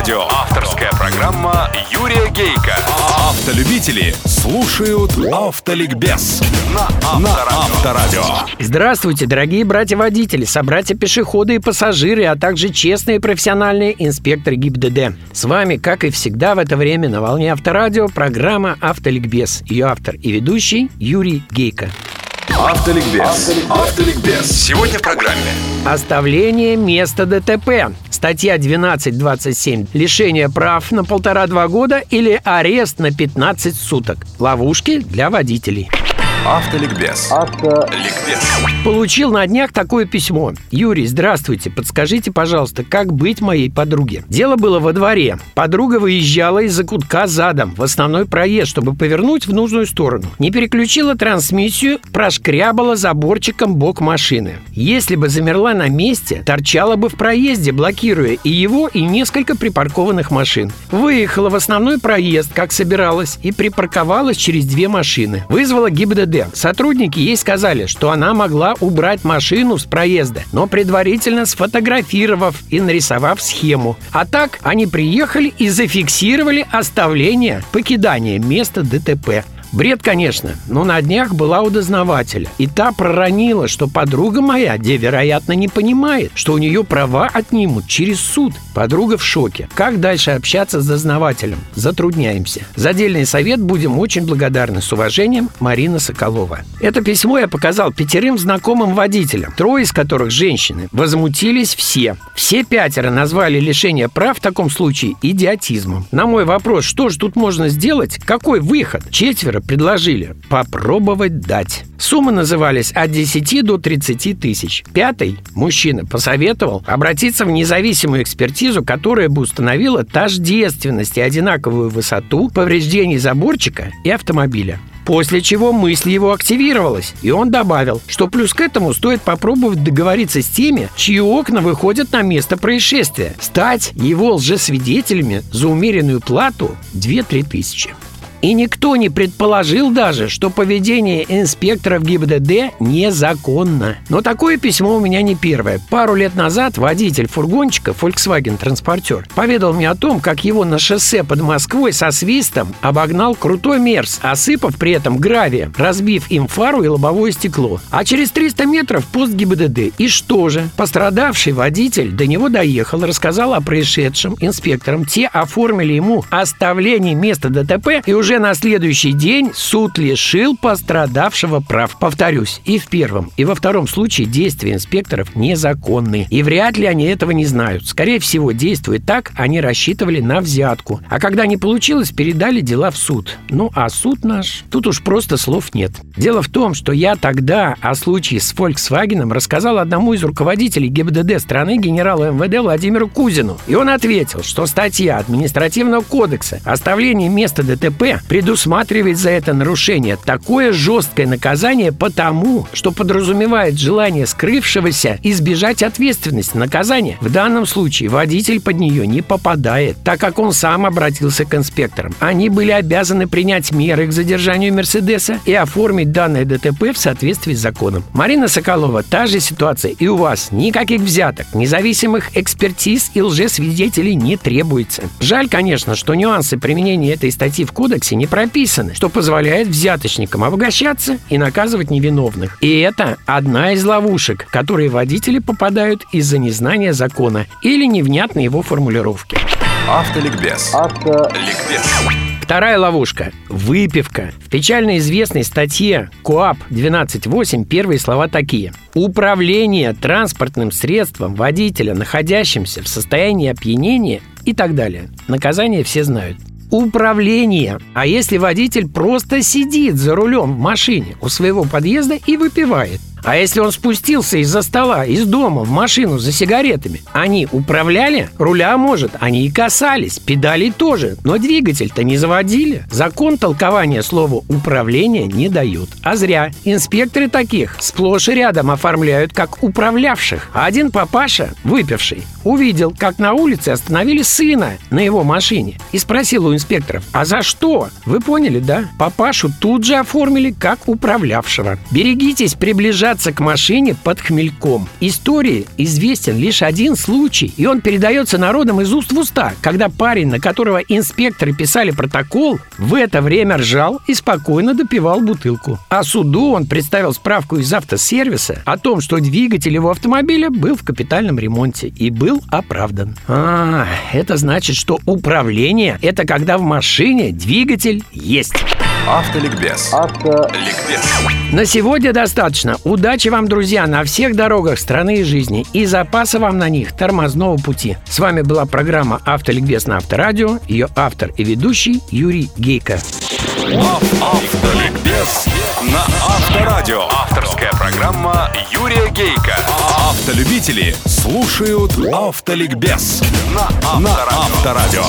Авторадио. Авторская программа Юрия Гейка. Автолюбители слушают Автоликбез на Авторадио. Здравствуйте, дорогие братья-водители, собратья-пешеходы и пассажиры, а также честные профессиональные инспекторы ГИБДД. С вами, как и всегда в это время на волне Авторадио, программа «Автоликбез». Ее автор и ведущий Юрий Гейко. Автоликбез. Автоликбез. Сегодня в программе. Оставление места ДТП. Статья 12.27. Лишение прав на полтора-два года или арест на 15 суток. Ловушки для водителей. Автоликбез. Ликбез. Получил на днях такое письмо. Юрий, здравствуйте. Подскажите, пожалуйста, как быть моей подруге? Дело было во дворе. Подруга выезжала из-за кутка задом в основной проезд, чтобы повернуть в нужную сторону. Не переключила трансмиссию, прошкрябала заборчиком бок машины. Если бы замерла на месте, торчала бы в проезде, блокируя и его, и несколько припаркованных машин. Выехала в основной проезд, как собиралась, и припарковалась через две машины. Вызвала ГИБДД. Сотрудники ей сказали, что она могла убрать машину с проезда, но предварительно сфотографировав и нарисовав схему. А так они приехали и зафиксировали оставление покидания места ДТП. Бред, конечно, но на днях была у дознавателя. И та проронила, что подруга моя, где, вероятно, не понимает, что у нее права отнимут через суд. Подруга в шоке. Как дальше общаться с дознавателем? Затрудняемся. За отдельный совет будем очень благодарны. С уважением, Марина Соколова. Это письмо я показал пятерым знакомым водителям, трое из которых женщины. Возмутились все. Все пятеро назвали лишение прав в таком случае идиотизмом. На мой вопрос, что же тут можно сделать, какой выход? Четверо предложили попробовать дать. Суммы назывались от 10 до 30 тысяч. Пятый мужчина посоветовал обратиться в независимую экспертизу, которая бы установила тождественность и одинаковую высоту повреждений заборчика и автомобиля. После чего мысль его активировалась, и он добавил, что плюс к этому стоит попробовать договориться с теми, чьи окна выходят на место происшествия, стать его лжесвидетелями за умеренную плату 2-3 тысячи. И никто не предположил даже, что поведение инспекторов ГИБДД незаконно. Но такое письмо у меня не первое. Пару лет назад водитель фургончика Volkswagen Транспортер поведал мне о том, как его на шоссе под Москвой со свистом обогнал крутой мерз, осыпав при этом гравием, разбив им фару и лобовое стекло. А через 300 метров пост ГИБДД. И что же? Пострадавший водитель до него доехал, рассказал о происшедшем инспекторам. Те оформили ему оставление места ДТП и уже уже на следующий день суд лишил пострадавшего прав. Повторюсь, и в первом, и во втором случае действия инспекторов незаконны. И вряд ли они этого не знают. Скорее всего, действуя так, они рассчитывали на взятку. А когда не получилось, передали дела в суд. Ну, а суд наш... Тут уж просто слов нет. Дело в том, что я тогда о случае с Volkswagen рассказал одному из руководителей ГИБДД страны генералу МВД Владимиру Кузину. И он ответил, что статья административного кодекса «Оставление места ДТП» предусматривает за это нарушение такое жесткое наказание потому, что подразумевает желание скрывшегося избежать ответственности наказания. В данном случае водитель под нее не попадает, так как он сам обратился к инспекторам. Они были обязаны принять меры к задержанию Мерседеса и оформить данное ДТП в соответствии с законом. Марина Соколова, та же ситуация и у вас. Никаких взяток, независимых экспертиз и лжесвидетелей не требуется. Жаль, конечно, что нюансы применения этой статьи в кодексе не прописаны, что позволяет взяточникам обогащаться и наказывать невиновных. И это одна из ловушек, в которые водители попадают из-за незнания закона или невнятной его формулировки. Автоликбез. Ликбез. Вторая ловушка – выпивка. В печально известной статье КОАП 12.8 первые слова такие. Управление транспортным средством водителя, находящимся в состоянии опьянения и так далее. Наказание все знают управление. А если водитель просто сидит за рулем в машине у своего подъезда и выпивает? А если он спустился из-за стола, из дома, в машину за сигаретами? Они управляли? Руля, может, они и касались, педали тоже, но двигатель-то не заводили. Закон толкования слова «управление» не дают. А зря. Инспекторы таких сплошь и рядом оформляют как управлявших. А один папаша, выпивший, увидел, как на улице остановили сына на его машине и спросил у инспекторов, а за что? Вы поняли, да? Папашу тут же оформили как управлявшего. Берегитесь приближать приближаться к машине под хмельком. Истории известен лишь один случай, и он передается народам из уст в уста, когда парень, на которого инспекторы писали протокол, в это время ржал и спокойно допивал бутылку. А суду он представил справку из автосервиса о том, что двигатель его автомобиля был в капитальном ремонте и был оправдан. А, это значит, что управление – это когда в машине двигатель есть. Автоликбез. Автоликбез. На сегодня достаточно. Удачи вам, друзья, на всех дорогах страны и жизни. И запаса вам на них тормозного пути. С вами была программа «Автоликбез» на Авторадио. Ее автор и ведущий Юрий Гейко. Автоликбез на Авторадио. Авторская программа Юрия Гейка. Автолюбители слушают Автоликбез на Авторадио.